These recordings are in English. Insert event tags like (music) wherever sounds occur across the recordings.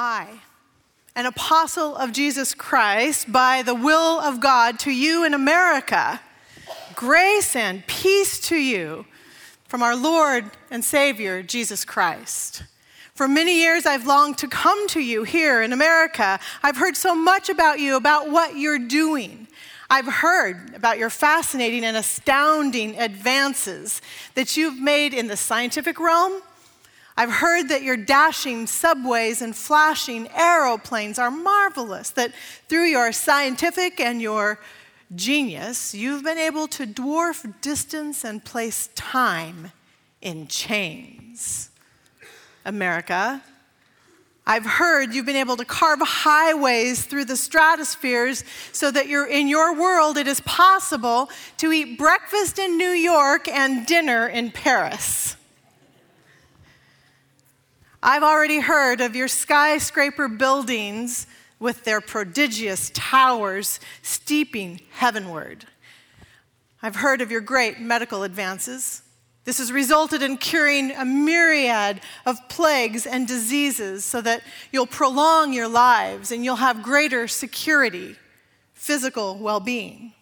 I, an apostle of Jesus Christ, by the will of God, to you in America, grace and peace to you from our Lord and Savior, Jesus Christ. For many years, I've longed to come to you here in America. I've heard so much about you, about what you're doing. I've heard about your fascinating and astounding advances that you've made in the scientific realm. I've heard that your dashing subways and flashing aeroplanes are marvelous, that through your scientific and your genius, you've been able to dwarf distance and place time in chains. America. I've heard you've been able to carve highways through the stratospheres so that in your world it is possible to eat breakfast in New York and dinner in Paris. I've already heard of your skyscraper buildings with their prodigious towers steeping heavenward. I've heard of your great medical advances. This has resulted in curing a myriad of plagues and diseases so that you'll prolong your lives and you'll have greater security, physical well being.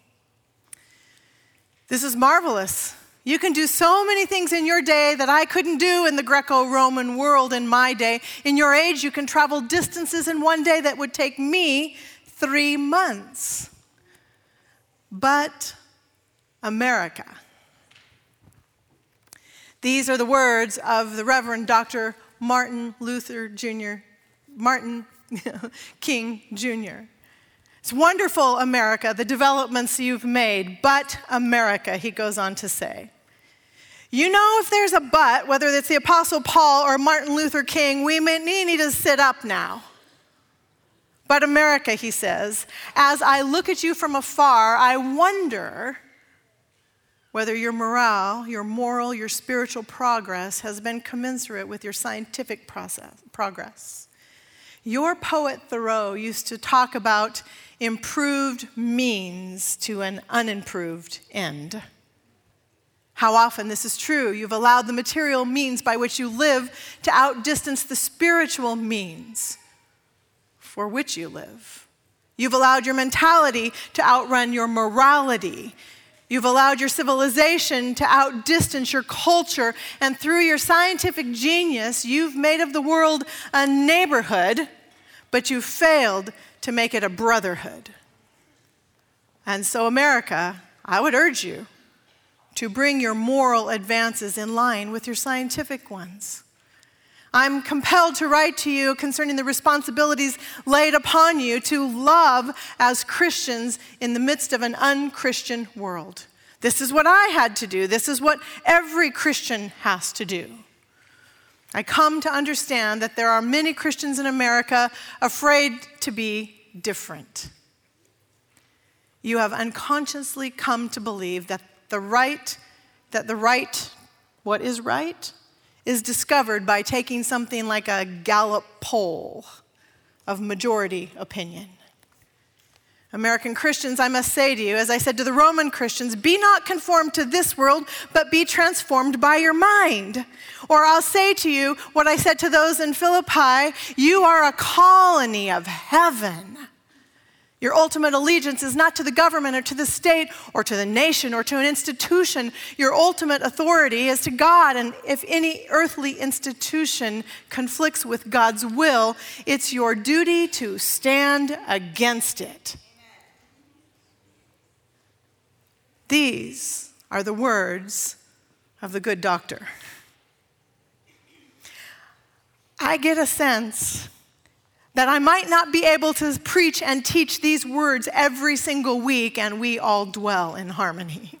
This is marvelous. You can do so many things in your day that I couldn't do in the Greco Roman world in my day. In your age, you can travel distances in one day that would take me three months. But America these are the words of the Reverend Dr. Martin Luther Jr., Martin (laughs) King Jr. It's wonderful, America, the developments you've made, but America, he goes on to say. You know, if there's a but, whether it's the Apostle Paul or Martin Luther King, we may need to sit up now. But America, he says, as I look at you from afar, I wonder whether your morale, your moral, your spiritual progress has been commensurate with your scientific process, progress. Your poet Thoreau used to talk about improved means to an unimproved end. How often this is true. You've allowed the material means by which you live to outdistance the spiritual means for which you live. You've allowed your mentality to outrun your morality. You've allowed your civilization to outdistance your culture, and through your scientific genius, you've made of the world a neighborhood, but you failed to make it a brotherhood. And so, America, I would urge you to bring your moral advances in line with your scientific ones. I'm compelled to write to you concerning the responsibilities laid upon you to love as Christians in the midst of an unchristian world. This is what I had to do. This is what every Christian has to do. I come to understand that there are many Christians in America afraid to be different. You have unconsciously come to believe that the right, that the right, what is right, is discovered by taking something like a Gallup poll of majority opinion. American Christians, I must say to you, as I said to the Roman Christians, be not conformed to this world, but be transformed by your mind. Or I'll say to you what I said to those in Philippi you are a colony of heaven. Your ultimate allegiance is not to the government or to the state or to the nation or to an institution. Your ultimate authority is to God. And if any earthly institution conflicts with God's will, it's your duty to stand against it. These are the words of the good doctor. I get a sense that I might not be able to preach and teach these words every single week and we all dwell in harmony.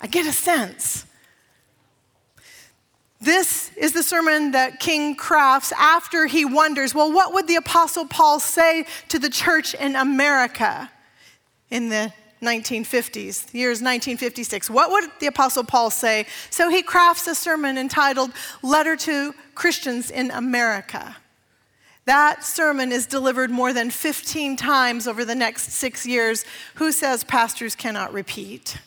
I get a sense. This is the sermon that King crafts after he wonders well, what would the Apostle Paul say to the church in America in the 1950s, years 1956? What would the Apostle Paul say? So he crafts a sermon entitled Letter to Christians in America. That sermon is delivered more than 15 times over the next six years. Who says pastors cannot repeat?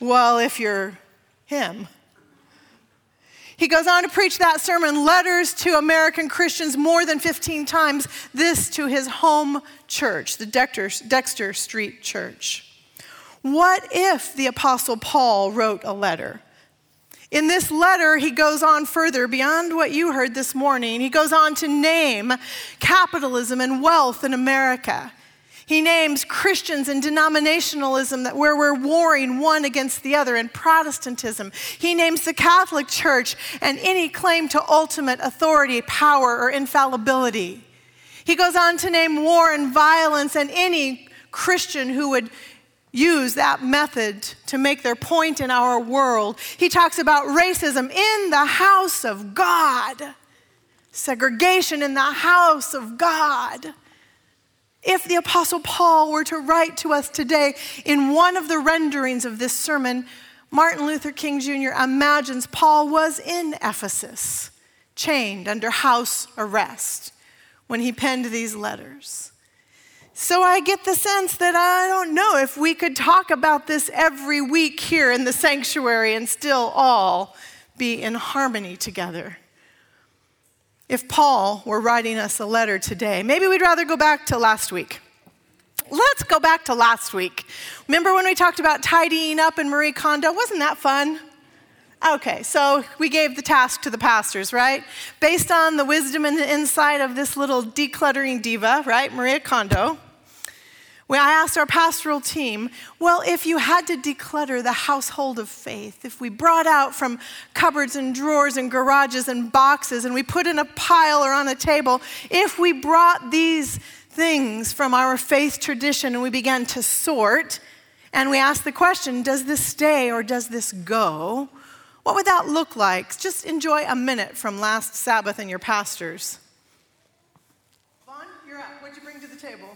Well, if you're him. He goes on to preach that sermon, letters to American Christians, more than 15 times, this to his home church, the Dexter, Dexter Street Church. What if the Apostle Paul wrote a letter? In this letter, he goes on further beyond what you heard this morning. He goes on to name capitalism and wealth in America. He names Christians and denominationalism that where we're warring one against the other and Protestantism. He names the Catholic Church and any claim to ultimate authority, power, or infallibility. He goes on to name war and violence and any Christian who would use that method to make their point in our world. He talks about racism in the house of God, segregation in the house of God. If the Apostle Paul were to write to us today in one of the renderings of this sermon, Martin Luther King Jr. imagines Paul was in Ephesus, chained under house arrest, when he penned these letters. So I get the sense that I don't know if we could talk about this every week here in the sanctuary and still all be in harmony together if Paul were writing us a letter today. Maybe we'd rather go back to last week. Let's go back to last week. Remember when we talked about tidying up in Marie Kondo? Wasn't that fun? Okay, so we gave the task to the pastors, right? Based on the wisdom and the insight of this little decluttering diva, right, Maria Kondo. When I asked our pastoral team, well, if you had to declutter the household of faith, if we brought out from cupboards and drawers and garages and boxes and we put in a pile or on a table, if we brought these things from our faith tradition and we began to sort, and we asked the question, does this stay or does this go? What would that look like? Just enjoy a minute from last Sabbath and your pastors. Vaughn, you're up. What'd you bring to the table?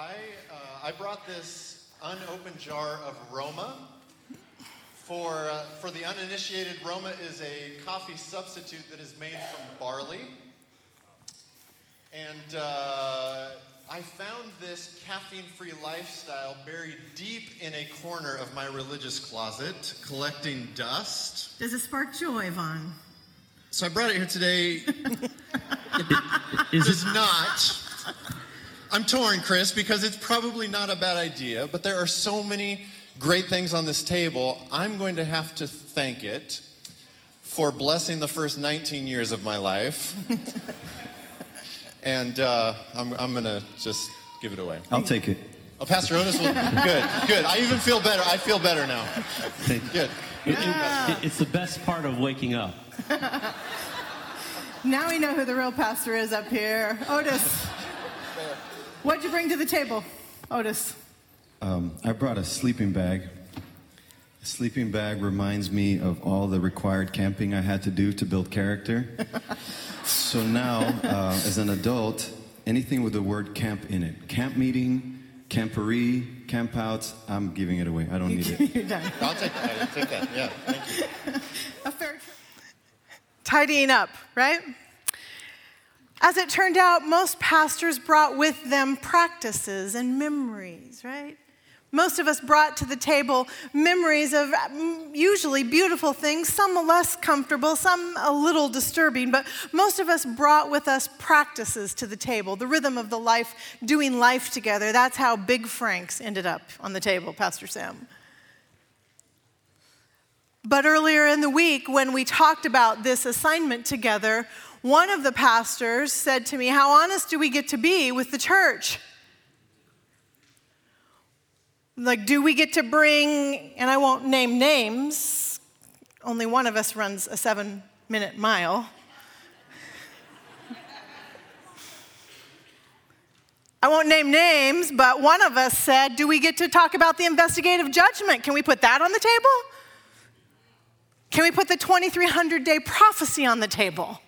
I, uh, I brought this unopened jar of Roma. For, uh, for the uninitiated, Roma is a coffee substitute that is made from barley. And uh, I found this caffeine free lifestyle buried deep in a corner of my religious closet, collecting dust. Does it spark joy, Vaughn? So I brought it here today. (laughs) it does not. I'm torn, Chris, because it's probably not a bad idea, but there are so many great things on this table. I'm going to have to thank it for blessing the first 19 years of my life. (laughs) and uh, I'm, I'm going to just give it away. I'll take it. Oh, Pastor Otis will. good, good. I even feel better. I feel better now. Good. It, it, it's the best part of waking up. (laughs) now we know who the real pastor is up here. Otis. What'd you bring to the table, Otis? Um, I brought a sleeping bag. A sleeping bag reminds me of all the required camping I had to do to build character. (laughs) so now, uh, as an adult, anything with the word camp in it camp meeting, camporee, campouts, I'm giving it away. I don't need it. (laughs) You're done. I'll take that. I'll take that. Yeah, thank you. (laughs) A fair Tidying up, right? As it turned out, most pastors brought with them practices and memories, right? Most of us brought to the table memories of mm, usually beautiful things, some less comfortable, some a little disturbing, but most of us brought with us practices to the table, the rhythm of the life, doing life together. That's how Big Frank's ended up on the table, Pastor Sam. But earlier in the week, when we talked about this assignment together, one of the pastors said to me, How honest do we get to be with the church? Like, do we get to bring, and I won't name names, only one of us runs a seven minute mile. I won't name names, but one of us said, Do we get to talk about the investigative judgment? Can we put that on the table? Can we put the 2300 day prophecy on the table?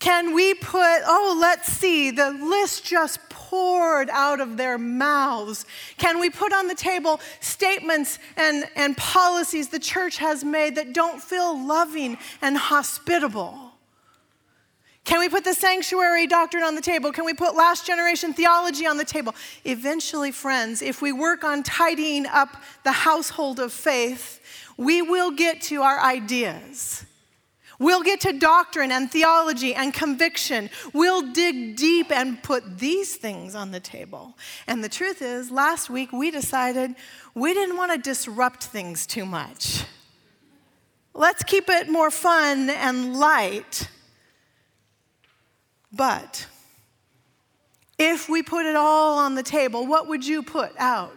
Can we put, oh, let's see, the list just poured out of their mouths? Can we put on the table statements and, and policies the church has made that don't feel loving and hospitable? Can we put the sanctuary doctrine on the table? Can we put last generation theology on the table? Eventually, friends, if we work on tidying up the household of faith, we will get to our ideas. We'll get to doctrine and theology and conviction. We'll dig deep and put these things on the table. And the truth is, last week we decided we didn't want to disrupt things too much. Let's keep it more fun and light. But if we put it all on the table, what would you put out?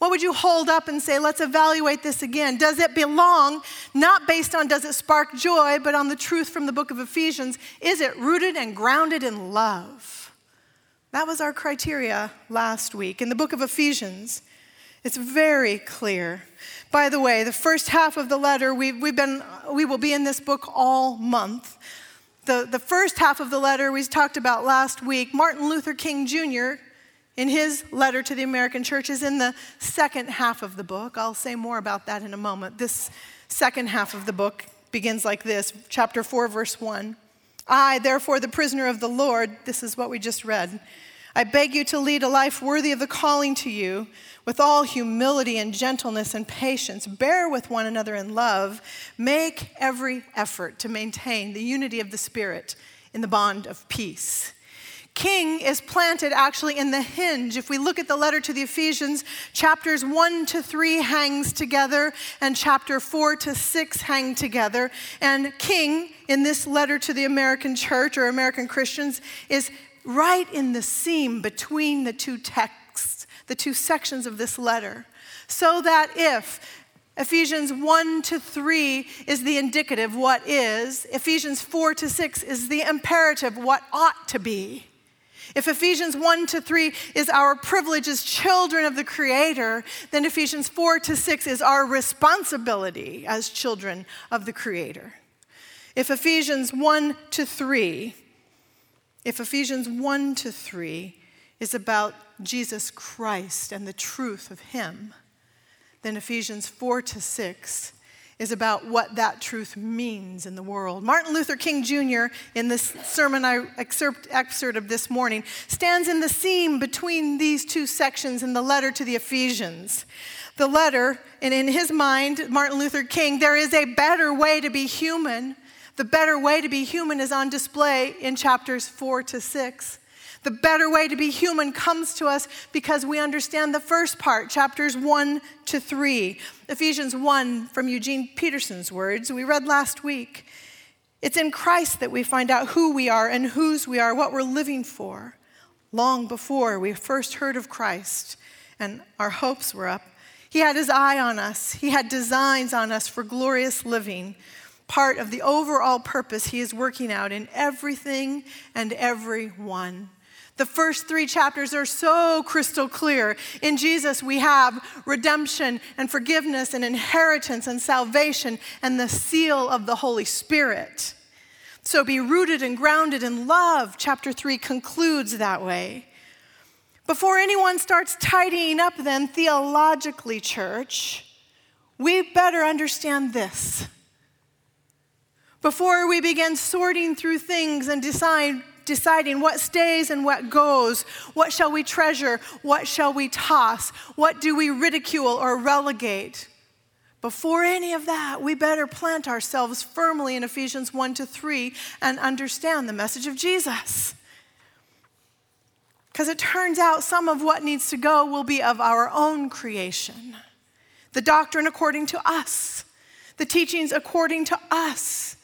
What would you hold up and say, let's evaluate this again? Does it belong, not based on does it spark joy, but on the truth from the book of Ephesians? Is it rooted and grounded in love? That was our criteria last week. In the book of Ephesians, it's very clear. By the way, the first half of the letter, we, we've been, we will be in this book all month. The, the first half of the letter we talked about last week, Martin Luther King Jr in his letter to the American church is in the second half of the book. I'll say more about that in a moment. This second half of the book begins like this chapter 4, verse 1. I, therefore, the prisoner of the Lord, this is what we just read. I beg you to lead a life worthy of the calling to you with all humility and gentleness and patience. Bear with one another in love. Make every effort to maintain the unity of the Spirit in the bond of peace. King is planted actually in the hinge. If we look at the letter to the Ephesians, chapters 1 to 3 hangs together, and chapter 4 to 6 hang together. And King, in this letter to the American church or American Christians, is right in the seam between the two texts, the two sections of this letter. So that if Ephesians 1 to 3 is the indicative, what is. Ephesians 4 to 6 is the imperative, what ought to be. If Ephesians 1 to 3 is our privilege as children of the Creator, then Ephesians 4 to 6 is our responsibility as children of the Creator. If Ephesians 1 to 3, if Ephesians 1 to 3 is about Jesus Christ and the truth of Him, then Ephesians 4 to 6 is about what that truth means in the world. Martin Luther King Jr., in this sermon I excerpt, excerpt of this morning, stands in the seam between these two sections in the letter to the Ephesians. The letter, and in his mind, Martin Luther King, there is a better way to be human. The better way to be human is on display in chapters four to six. The better way to be human comes to us because we understand the first part, chapters 1 to 3. Ephesians 1 from Eugene Peterson's words, we read last week. It's in Christ that we find out who we are and whose we are, what we're living for. Long before we first heard of Christ and our hopes were up, He had His eye on us, He had designs on us for glorious living part of the overall purpose he is working out in everything and everyone. The first three chapters are so crystal clear. In Jesus, we have redemption and forgiveness and inheritance and salvation and the seal of the Holy Spirit. So be rooted and grounded in love. Chapter 3 concludes that way. Before anyone starts tidying up, then, theologically, church, we better understand this. Before we begin sorting through things and decide deciding what stays and what goes. What shall we treasure? What shall we toss? What do we ridicule or relegate? Before any of that, we better plant ourselves firmly in Ephesians 1 to 3 and understand the message of Jesus. Because it turns out some of what needs to go will be of our own creation. The doctrine according to us, the teachings according to us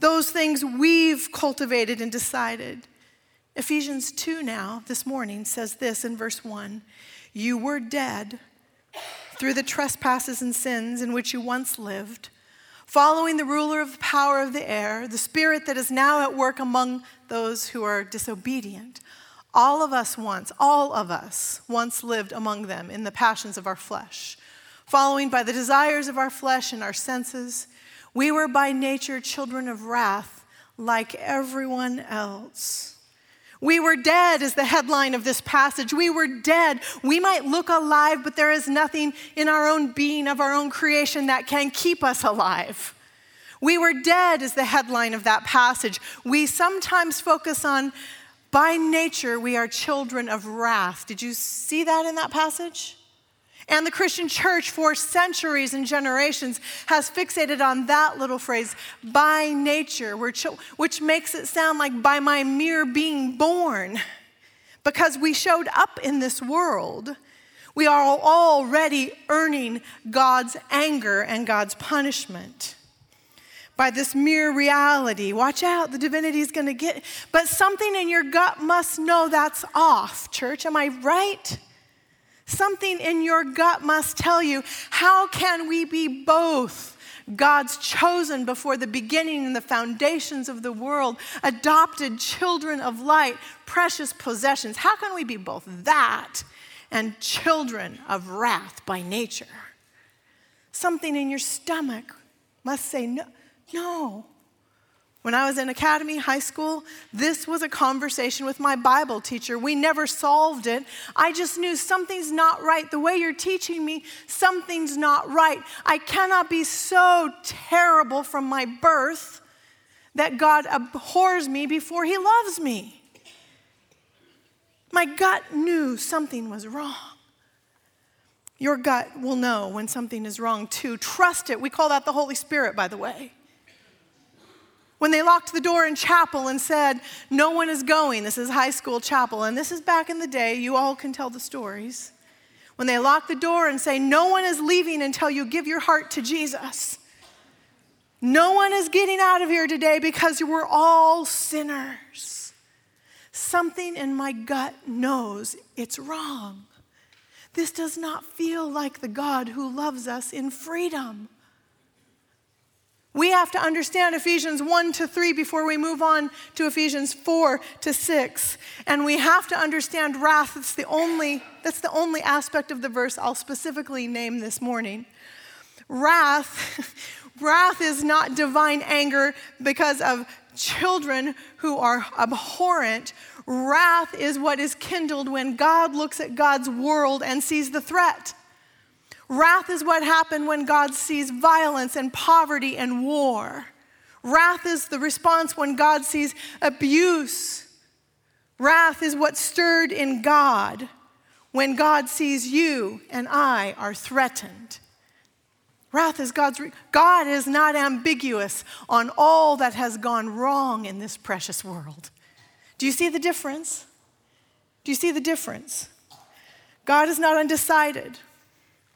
those things we've cultivated and decided. Ephesians 2 now, this morning, says this in verse 1 You were dead through the trespasses and sins in which you once lived, following the ruler of the power of the air, the spirit that is now at work among those who are disobedient. All of us once, all of us once lived among them in the passions of our flesh, following by the desires of our flesh and our senses we were by nature children of wrath like everyone else. We were dead, is the headline of this passage. We were dead. We might look alive, but there is nothing in our own being, of our own creation, that can keep us alive. We were dead, is the headline of that passage. We sometimes focus on, by nature, we are children of wrath. Did you see that in that passage? And the Christian church, for centuries and generations, has fixated on that little phrase, by nature, which makes it sound like by my mere being born. Because we showed up in this world, we are already earning God's anger and God's punishment by this mere reality. Watch out, the divinity is going to get. But something in your gut must know that's off, church. Am I right? Something in your gut must tell you how can we be both? God's chosen before the beginning and the foundations of the world, adopted children of light, precious possessions. How can we be both that and children of wrath by nature? Something in your stomach must say, no, no. When I was in academy, high school, this was a conversation with my Bible teacher. We never solved it. I just knew something's not right. The way you're teaching me, something's not right. I cannot be so terrible from my birth that God abhors me before he loves me. My gut knew something was wrong. Your gut will know when something is wrong too. Trust it. We call that the Holy Spirit, by the way. When they locked the door in chapel and said, No one is going, this is high school chapel, and this is back in the day, you all can tell the stories. When they lock the door and say, No one is leaving until you give your heart to Jesus. No one is getting out of here today because we're all sinners. Something in my gut knows it's wrong. This does not feel like the God who loves us in freedom. We have to understand Ephesians 1 to 3 before we move on to Ephesians 4 to 6. And we have to understand wrath. That's the only, that's the only aspect of the verse I'll specifically name this morning. Wrath, (laughs) wrath is not divine anger because of children who are abhorrent. Wrath is what is kindled when God looks at God's world and sees the threat. Wrath is what happens when God sees violence and poverty and war. Wrath is the response when God sees abuse. Wrath is what stirred in God when God sees you and I are threatened. Wrath is God's. Re- God is not ambiguous on all that has gone wrong in this precious world. Do you see the difference? Do you see the difference? God is not undecided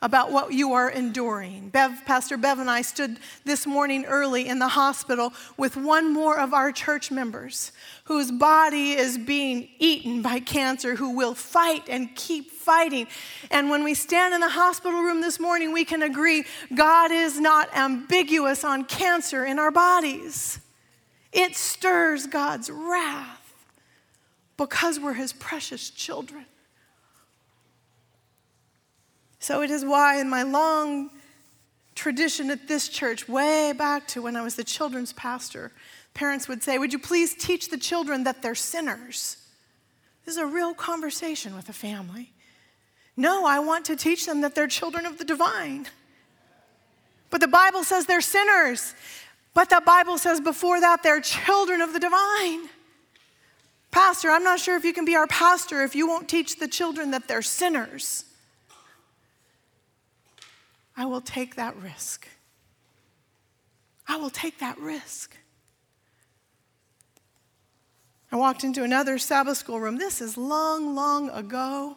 about what you are enduring. Bev, Pastor Bev and I stood this morning early in the hospital with one more of our church members whose body is being eaten by cancer, who will fight and keep fighting. And when we stand in the hospital room this morning, we can agree God is not ambiguous on cancer in our bodies. It stirs God's wrath because we're his precious children. So it is why, in my long tradition at this church, way back to when I was the children's pastor, parents would say, Would you please teach the children that they're sinners? This is a real conversation with a family. No, I want to teach them that they're children of the divine. But the Bible says they're sinners. But the Bible says before that they're children of the divine. Pastor, I'm not sure if you can be our pastor if you won't teach the children that they're sinners. I will take that risk. I will take that risk. I walked into another Sabbath school room. This is long, long ago.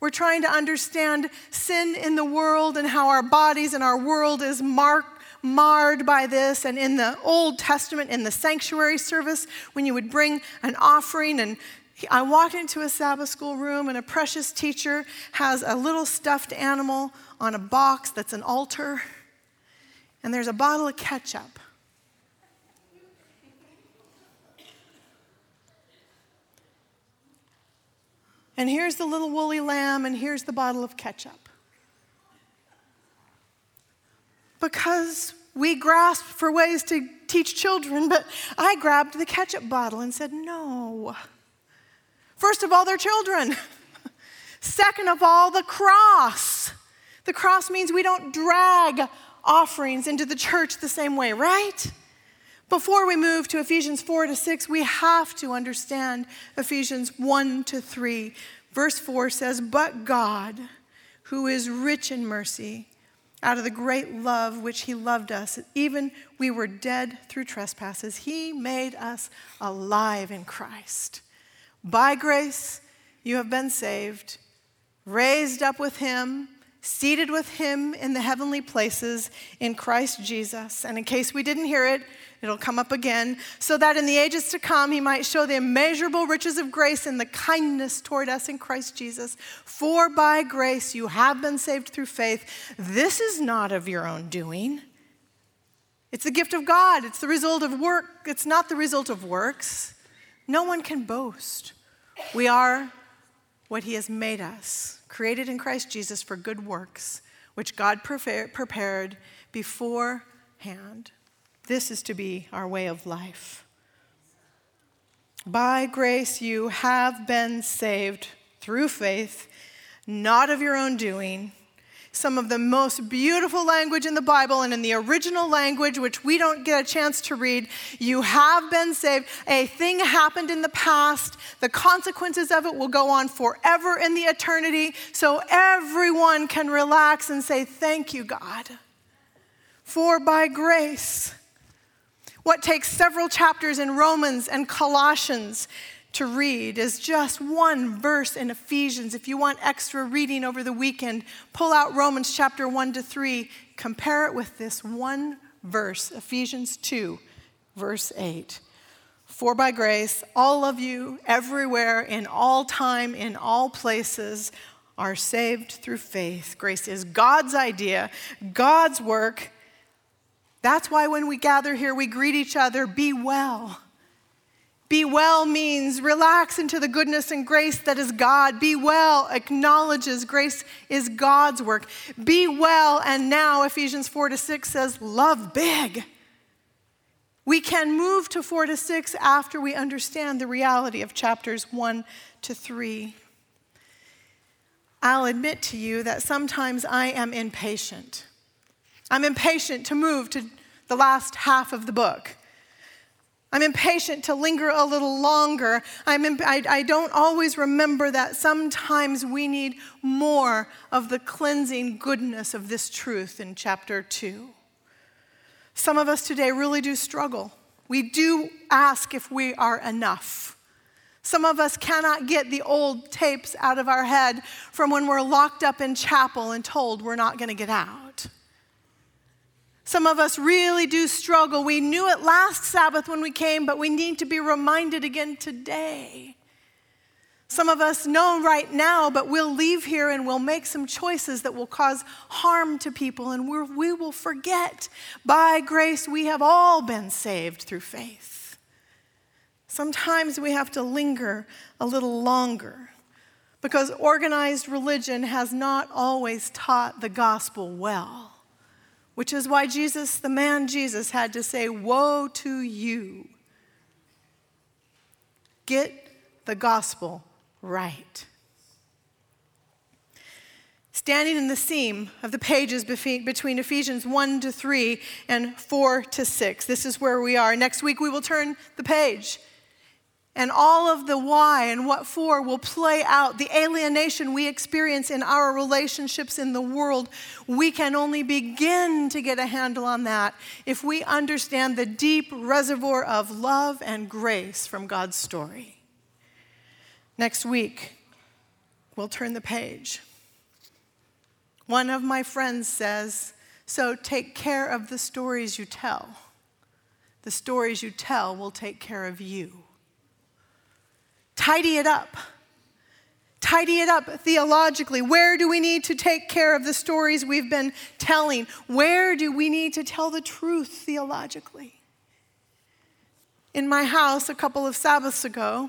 We're trying to understand sin in the world and how our bodies and our world is marked, marred by this. And in the Old Testament, in the sanctuary service, when you would bring an offering and I walked into a Sabbath school room, and a precious teacher has a little stuffed animal on a box that's an altar, and there's a bottle of ketchup. And here's the little woolly lamb, and here's the bottle of ketchup. Because we grasp for ways to teach children, but I grabbed the ketchup bottle and said, No. First of all, they're children. (laughs) Second of all, the cross. The cross means we don't drag offerings into the church the same way, right? Before we move to Ephesians 4 to 6, we have to understand Ephesians 1 to 3. Verse 4 says, But God, who is rich in mercy, out of the great love which he loved us, even we were dead through trespasses, he made us alive in Christ. By grace, you have been saved, raised up with him seated with him in the heavenly places in Christ Jesus. And in case we didn't hear it, it'll come up again, so that in the ages to come he might show the immeasurable riches of grace and the kindness toward us in Christ Jesus. For by grace you have been saved through faith. This is not of your own doing. It's the gift of God. It's the result of work. It's not the result of works. No one can boast. We are what he has made us created in Christ Jesus for good works, which God prepared beforehand. This is to be our way of life. By grace you have been saved through faith, not of your own doing some of the most beautiful language in the Bible and in the original language, which we don't get a chance to read. You have been saved. A thing happened in the past. The consequences of it will go on forever in the eternity. So everyone can relax and say, Thank you, God. For by grace, what takes several chapters in Romans and Colossians to read is just one verse in Ephesians. If you want extra reading over the weekend, pull out Romans chapter 1 to 3, compare it with this one verse, Ephesians 2, verse 8. For by grace, all of you, everywhere, in all time, in all places, are saved through faith. Grace is God's idea, God's work. That's why when we gather here, we greet each other, be well. Be well means relax into the goodness and grace that is God. Be well acknowledges grace is God's work. Be well, and now Ephesians 4 to 6 says, love big. We can move to 4 to 6 after we understand the reality of chapters 1 to 3. I'll admit to you that sometimes I am impatient. I'm impatient to move to the last half of the book. I'm impatient to linger a little longer. I'm I, I don't always remember that sometimes we need more of the cleansing goodness of this truth in chapter 2. Some of us today really do struggle. We do ask if we are enough. Some of us cannot get the old tapes out of our head from when we're locked up in chapel and told we're not going to get out. Some of us really do struggle. We knew it last Sabbath when we came, but we need to be reminded again today. Some of us know right now, but we'll leave here and we'll make some choices that will cause harm to people, and we we will forget. By grace, we have all been saved through faith. Sometimes we have to linger a little longer because organized religion has not always taught the gospel well which is why Jesus, the man Jesus, had to say, Woe to you. Get the gospel right. Standing in the seam of the pages between Ephesians 1 to 3 and 4 to 6. This is where we are. Next week, we will turn the page and all of the why and what for will play out. The alienation we experience in our relationships in the world, we can only begin to get a handle on that if we understand the deep reservoir of love and grace from God's story. Next week, we'll turn the page. One of my friends says, So take care of the stories you tell. The stories you tell will take care of you. Tidy it up. Tidy it up theologically. Where do we need to take care of the stories we've been telling? Where do we need to tell the truth theologically? In my house a couple of Sabbaths ago,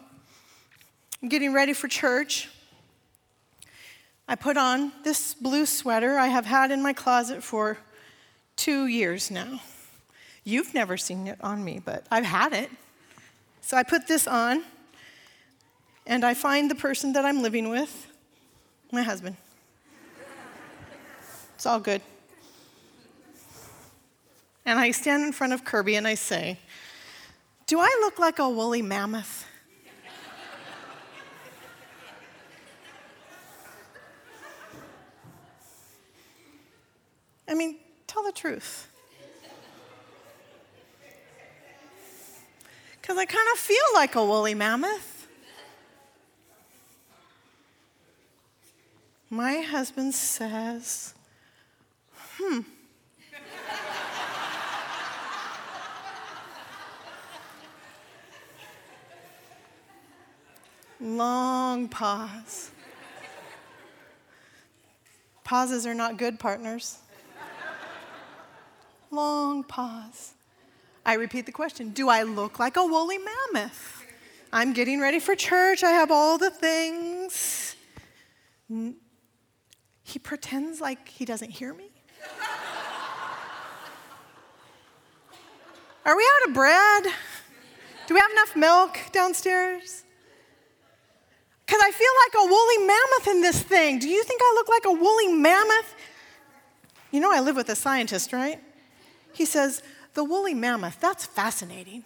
I'm getting ready for church, I put on this blue sweater I have had in my closet for two years now. You've never seen it on me, but I've had it. So I put this on and I find the person that I'm living with, my husband. It's all good. And I stand in front of Kirby and I say, Do I look like a woolly mammoth? I mean, tell the truth. Because I kind of feel like a woolly mammoth. My husband says, hmm. Long pause. Pauses are not good partners. Long pause. I repeat the question Do I look like a woolly mammoth? I'm getting ready for church. I have all the things. He pretends like he doesn't hear me. Are we out of bread? Do we have enough milk downstairs? Because I feel like a woolly mammoth in this thing. Do you think I look like a woolly mammoth? You know, I live with a scientist, right? He says, The woolly mammoth, that's fascinating.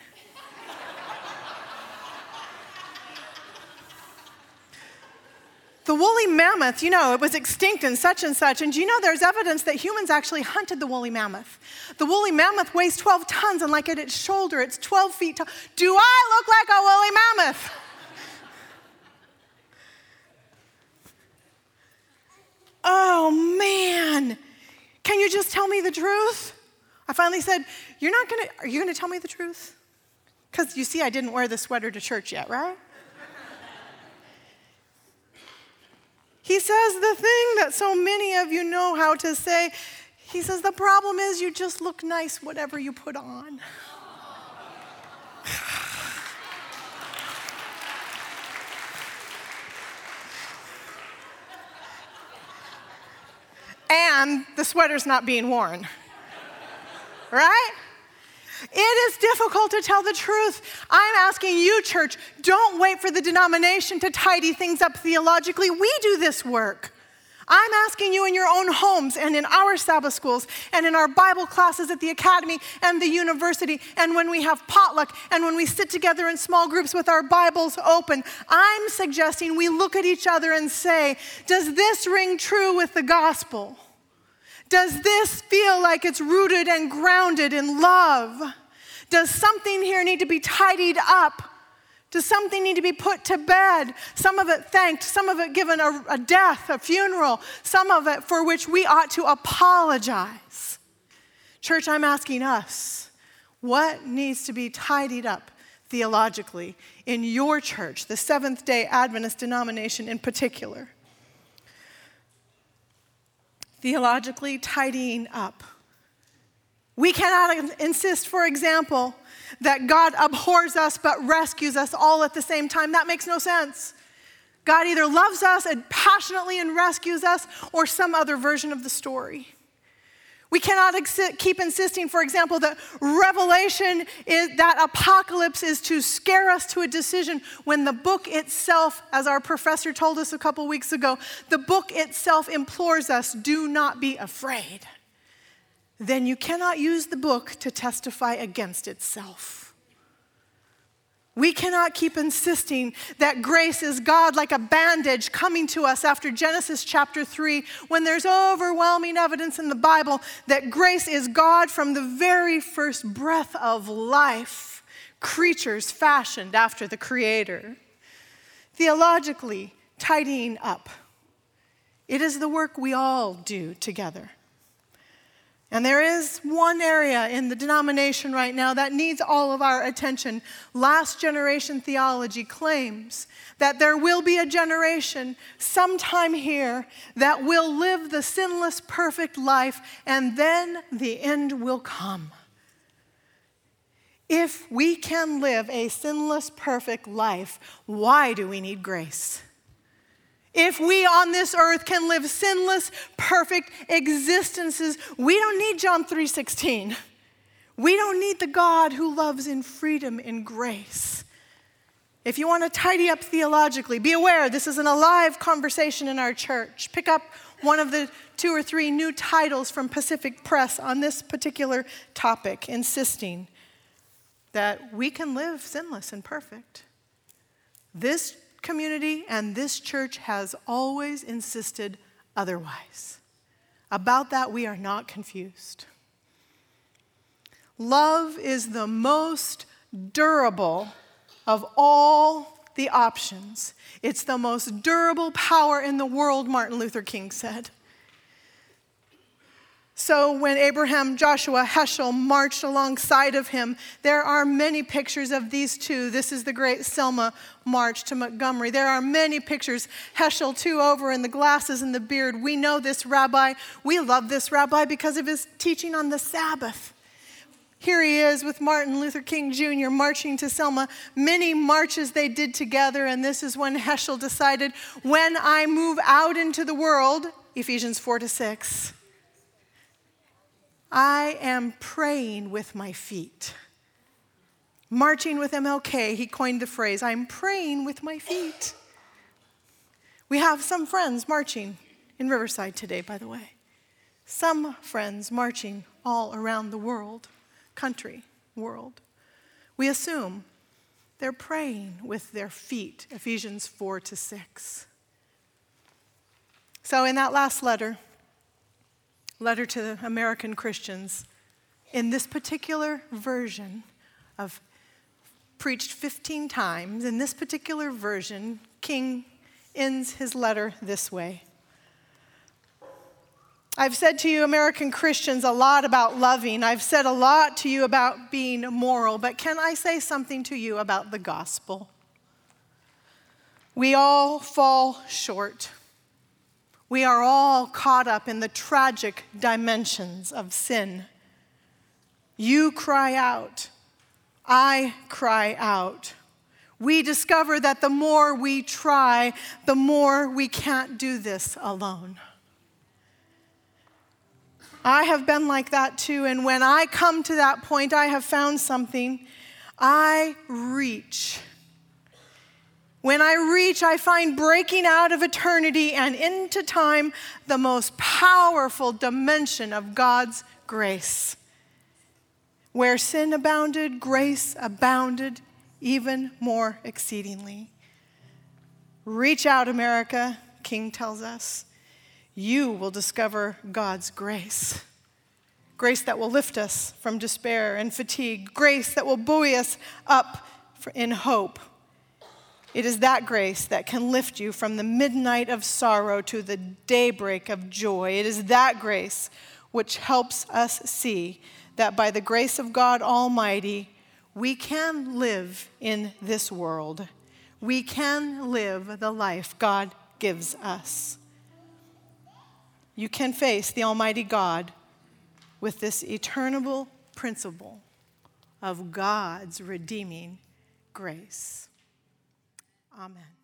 The woolly mammoth, you know, it was extinct and such and such. And you know there's evidence that humans actually hunted the woolly mammoth? The woolly mammoth weighs 12 tons, and like at its shoulder, it's 12 feet tall. Do I look like a woolly mammoth? Oh man, can you just tell me the truth? I finally said, You're not gonna, are you gonna tell me the truth? Because you see, I didn't wear the sweater to church yet, right? He says the thing that so many of you know how to say. He says, The problem is you just look nice whatever you put on. and the sweater's not being worn. right? It is difficult to tell the truth. I'm asking you, church, don't wait for the denomination to tidy things up theologically. We do this work. I'm asking you in your own homes and in our Sabbath schools and in our Bible classes at the academy and the university and when we have potluck and when we sit together in small groups with our Bibles open. I'm suggesting we look at each other and say, Does this ring true with the gospel? Does this feel like it's rooted and grounded in love? Does something here need to be tidied up? Does something need to be put to bed? Some of it thanked, some of it given a, a, death, a funeral, some of it for which we ought to apologize. Church, I'm asking us what needs to be tidied up theologically in your church, the Seventh day Adventist denomination in particular? Theologically tidying up. We cannot insist, for example, that God abhors us but rescues us all at the same time. That makes no sense. God either loves us and passionately and rescues us or some other version of the story. We cannot keep insisting, for example, that revelation is that apocalypse is to scare us to a decision when the book itself, as our professor told us a couple weeks ago, the book itself implores us do not be afraid. Then you cannot use the book to testify against itself. We cannot keep insisting that grace is God like a bandage coming to us after Genesis chapter 3 when there's overwhelming evidence in the Bible that grace is God from the very first breath of life, creatures fashioned after the Creator. Theologically, tidying up. It is the work we all do together. And there is one area in the denomination right now that needs all of our attention. Last generation theology claims that there will be a generation sometime here that will live the sinless, perfect life, and then the end will come. If we can live a sinless, perfect life, why do we need grace? If we on this earth can live sinless, perfect existences, we don't need John 3:16. We don't need the God who loves in freedom and grace. If you want to tidy up theologically, be aware this is an alive conversation in our church. Pick up one of the two or three new titles from Pacific Press on this particular topic, insisting that we can live sinless and perfect. This community and this church has always insisted otherwise. About that, we are not confused. Love is the most durable of all the options. It's the most durable power in the world, Martin Luther King said. So when Abraham Joshua Heschel marched alongside of him, there are many pictures of these two. This is the great Selma march to Montgomery. There are many pictures. Heschel, too, over in the glasses and the beard. We know this rabbi. We love this rabbi because of his teaching on the Sabbath. Here he is with Martin Luther King Jr. marching to Selma. Many marches they did together, and this is when Heschel decided when I move out into the world, Ephesians 4 to 6 I am praying with my feet. Marching with MLK, he coined the phrase, I'm praying with my feet. We have some friends marching in Riverside today, by the way. Some friends marching all around the world, country, world. We assume they're praying with their feet, Ephesians 4 to 6. So, in that last letter, letter to the American Christians, in this particular version of preached 15 times, in this particular version, King ends his letter this way. I've said to you, American Christians, a lot about loving. I've said a lot to you about being moral, but can I say something to you about the gospel? We all fall short. We are all caught up in the tragic dimensions of sin. You cry out, I cry out. We discover that the more we try, the more we can't do this alone. I have been like that too, and when I come to that point, I have found something. I reach when I reach, I find breaking out of eternity and into time the most powerful dimension of God's grace. Where sin abounded, grace abounded even more exceedingly. Reach out, America, King tells us. You will discover God's grace. Grace that will lift us from despair and fatigue, grace that will buoy us up in hope it is that grace that can lift you from the midnight of sorrow to the daybreak of joy. It is that grace which helps us see that by the grace of God Almighty, we can live in this world. We can live the life God gives us. You can face the Almighty God with this eternal principle of God's redeeming grace. Amen.